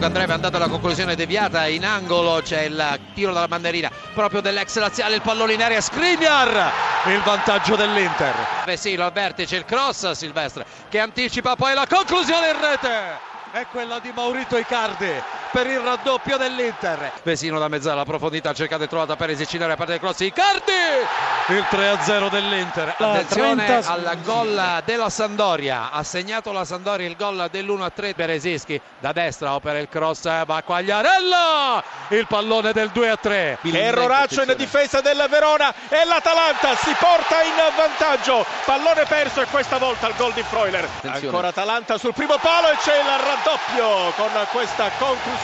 Comunque Andrea è andato alla conclusione deviata in angolo, c'è il tiro dalla banderina proprio dell'ex laziale, il pallone in area, Skriniar, il vantaggio dell'Inter. Vesino al vertice, il cross Silvestre che anticipa poi la conclusione in rete è quella di Maurito Icardi per il raddoppio dell'Inter. Vesino da mezzala, la profondità cercata e trovata per esercitare a parte del cross. Icardi! Il 3-0 dell'Inter. Attenzione 30... al gol della Sandoria. Ha segnato la Sandoria il gol dell'1-3 Beresischi. Da destra opera il cross, va Quagliarella! Il pallone del 2-3. Erroraccio in difesa del Verona e l'Atalanta si porta in vantaggio. Pallone perso e questa volta il gol di Freuler. Attenzione. Ancora Atalanta sul primo palo e c'è il raddoppio con questa conclusione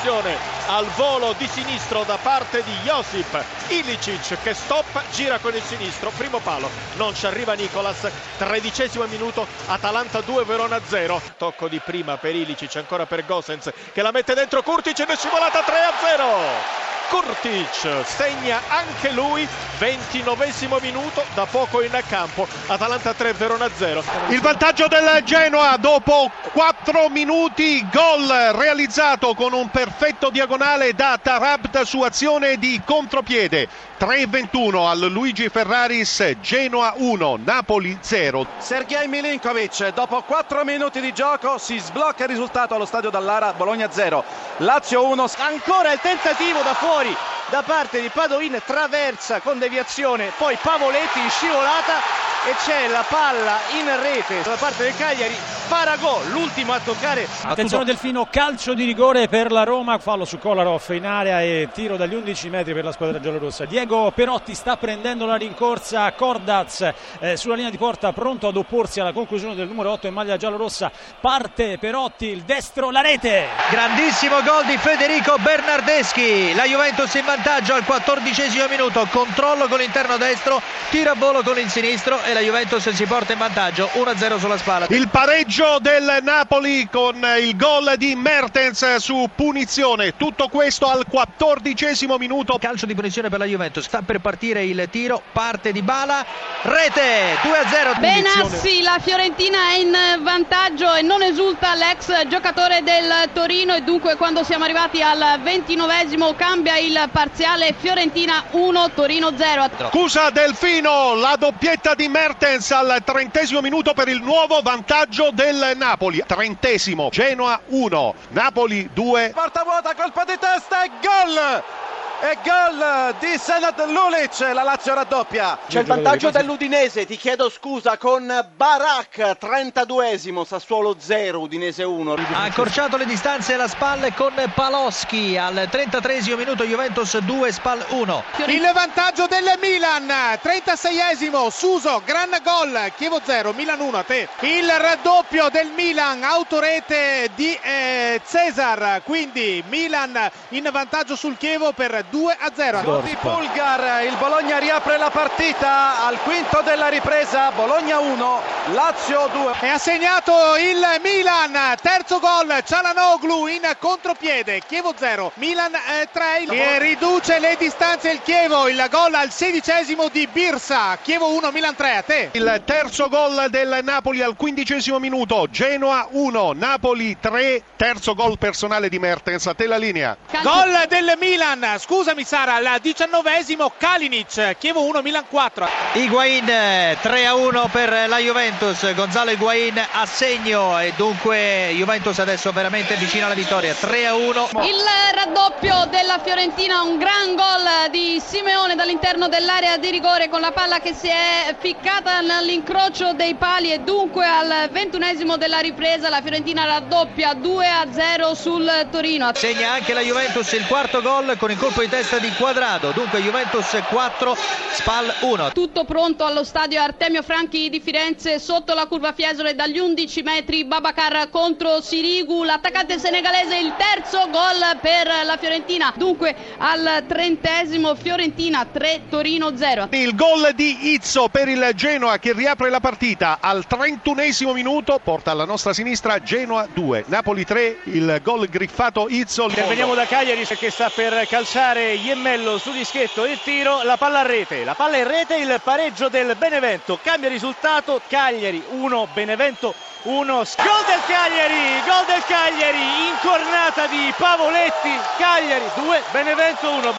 al volo di sinistro da parte di Josip Ilicic che stop, gira con il sinistro, primo palo, non ci arriva Nicolas, tredicesimo minuto, Atalanta 2, Verona 0, tocco di prima per Ilicic, ancora per Gosens che la mette dentro Kurtic ed è scivolata 3 a 0. Kurtic. Segna anche lui 29 minuto da poco in campo. Atalanta 3 Verona 0 il vantaggio del Genoa dopo 4 minuti gol realizzato con un perfetto diagonale da Tarabt su azione di contropiede. 3-21 al Luigi Ferraris Genoa 1 Napoli 0 Sergei Milinkovic dopo 4 minuti di gioco si sblocca il risultato allo stadio Dallara Bologna 0 Lazio 1 ancora il tentativo da fuori fuori da parte di Padoin traversa con deviazione poi Pavoletti in scivolata e c'è la palla in rete da parte del Cagliari Faragò l'ultimo a toccare. Attenzione Delfino calcio di rigore per la Roma fallo su Kolarov in area e tiro dagli 11 metri per la squadra giallorossa. Diego Perotti sta prendendo la rincorsa Cordaz eh, sulla linea di porta pronto ad opporsi alla conclusione del numero 8 in maglia giallorossa. Parte Perotti il destro la rete. Grandissimo gol di Federico Bernardeschi. La Juventus in vantaggio al 14 minuto. Controllo con l'interno destro tira a volo con il sinistro e la Juventus si porta in vantaggio 1-0 sulla spalla. Il pareggio del Napoli con il gol di Mertens su punizione. Tutto questo al quattordicesimo minuto. Calcio di punizione per la Juventus. Sta per partire il tiro. Parte di Bala. Rete 2-0. Benassi, la Fiorentina è in vantaggio e non esulta l'ex giocatore del Torino e dunque quando siamo arrivati al ventinovesimo cambia il parziale Fiorentina 1 Torino 0. Scusa Delfino, la doppietta di Mertens Mertens al trentesimo minuto per il nuovo vantaggio del Napoli. Trentesimo, Genoa 1, Napoli 2. Porta vuota, colpa di testa e gol! E gol di Senat Lulic, la Lazio raddoppia. C'è il vantaggio dell'Udinese, ti chiedo scusa, con Barak, 32esimo, Sassuolo 0, Udinese 1. Ha accorciato le distanze alla spalle con Paloschi, al 33esimo minuto Juventus 2, Spal 1. Il vantaggio del Milan, 36esimo, Suso, gran gol, Chievo 0, Milan 1, a te. Il raddoppio del Milan, autorete di eh, Cesar, quindi Milan in vantaggio sul Chievo per 2 a 0. Di Pulgar, il Bologna riapre la partita. Al quinto della ripresa, Bologna 1, Lazio 2. E ha segnato il Milan, terzo gol, Cialanoglu in contropiede, Chievo 0, Milan 3, eh, e riduce le distanze il Chievo, il gol al sedicesimo di Birsa, Chievo 1, Milan 3, a te. Il terzo gol del Napoli al quindicesimo minuto, Genoa 1, Napoli 3, terzo gol personale di Mertens, a te la linea. Gol del Milan, scusa scusami Sara, al diciannovesimo Kalinic, Chievo 1, Milan 4. Higuain 3 a 1 per la Juventus, Gonzalo Higuain a segno e dunque Juventus adesso veramente vicino alla vittoria, 3 a 1. Il raddoppio della Fiorentina, un gran gol di Simeone dall'interno dell'area di rigore con la palla che si è ficcata all'incrocio dei pali e dunque al ventunesimo della ripresa la Fiorentina raddoppia 2 a 0 sul Torino. Segna anche la Juventus il quarto gol con il colpo di testa di Quadrado, dunque Juventus 4, Spal 1. Tutto pronto allo stadio Artemio Franchi di Firenze, sotto la curva Fiesole dagli 11 metri, Babacar contro Sirigu, l'attaccante senegalese, il terzo gol per la Fiorentina, dunque al trentesimo Fiorentina 3, Torino 0. Il gol di Izzo per il Genoa che riapre la partita al 31 minuto, porta alla nostra sinistra Genoa 2, Napoli 3, il gol griffato Izzo. Veniamo da Cagliari che sta per calciare fare Iemmello su dischetto il tiro, la palla a rete, la palla in rete, il pareggio del Benevento, cambia risultato, Cagliari 1, Benevento 1 gol del Cagliari gol del Cagliari incornata di Pavoletti Cagliari 2 Benevento 1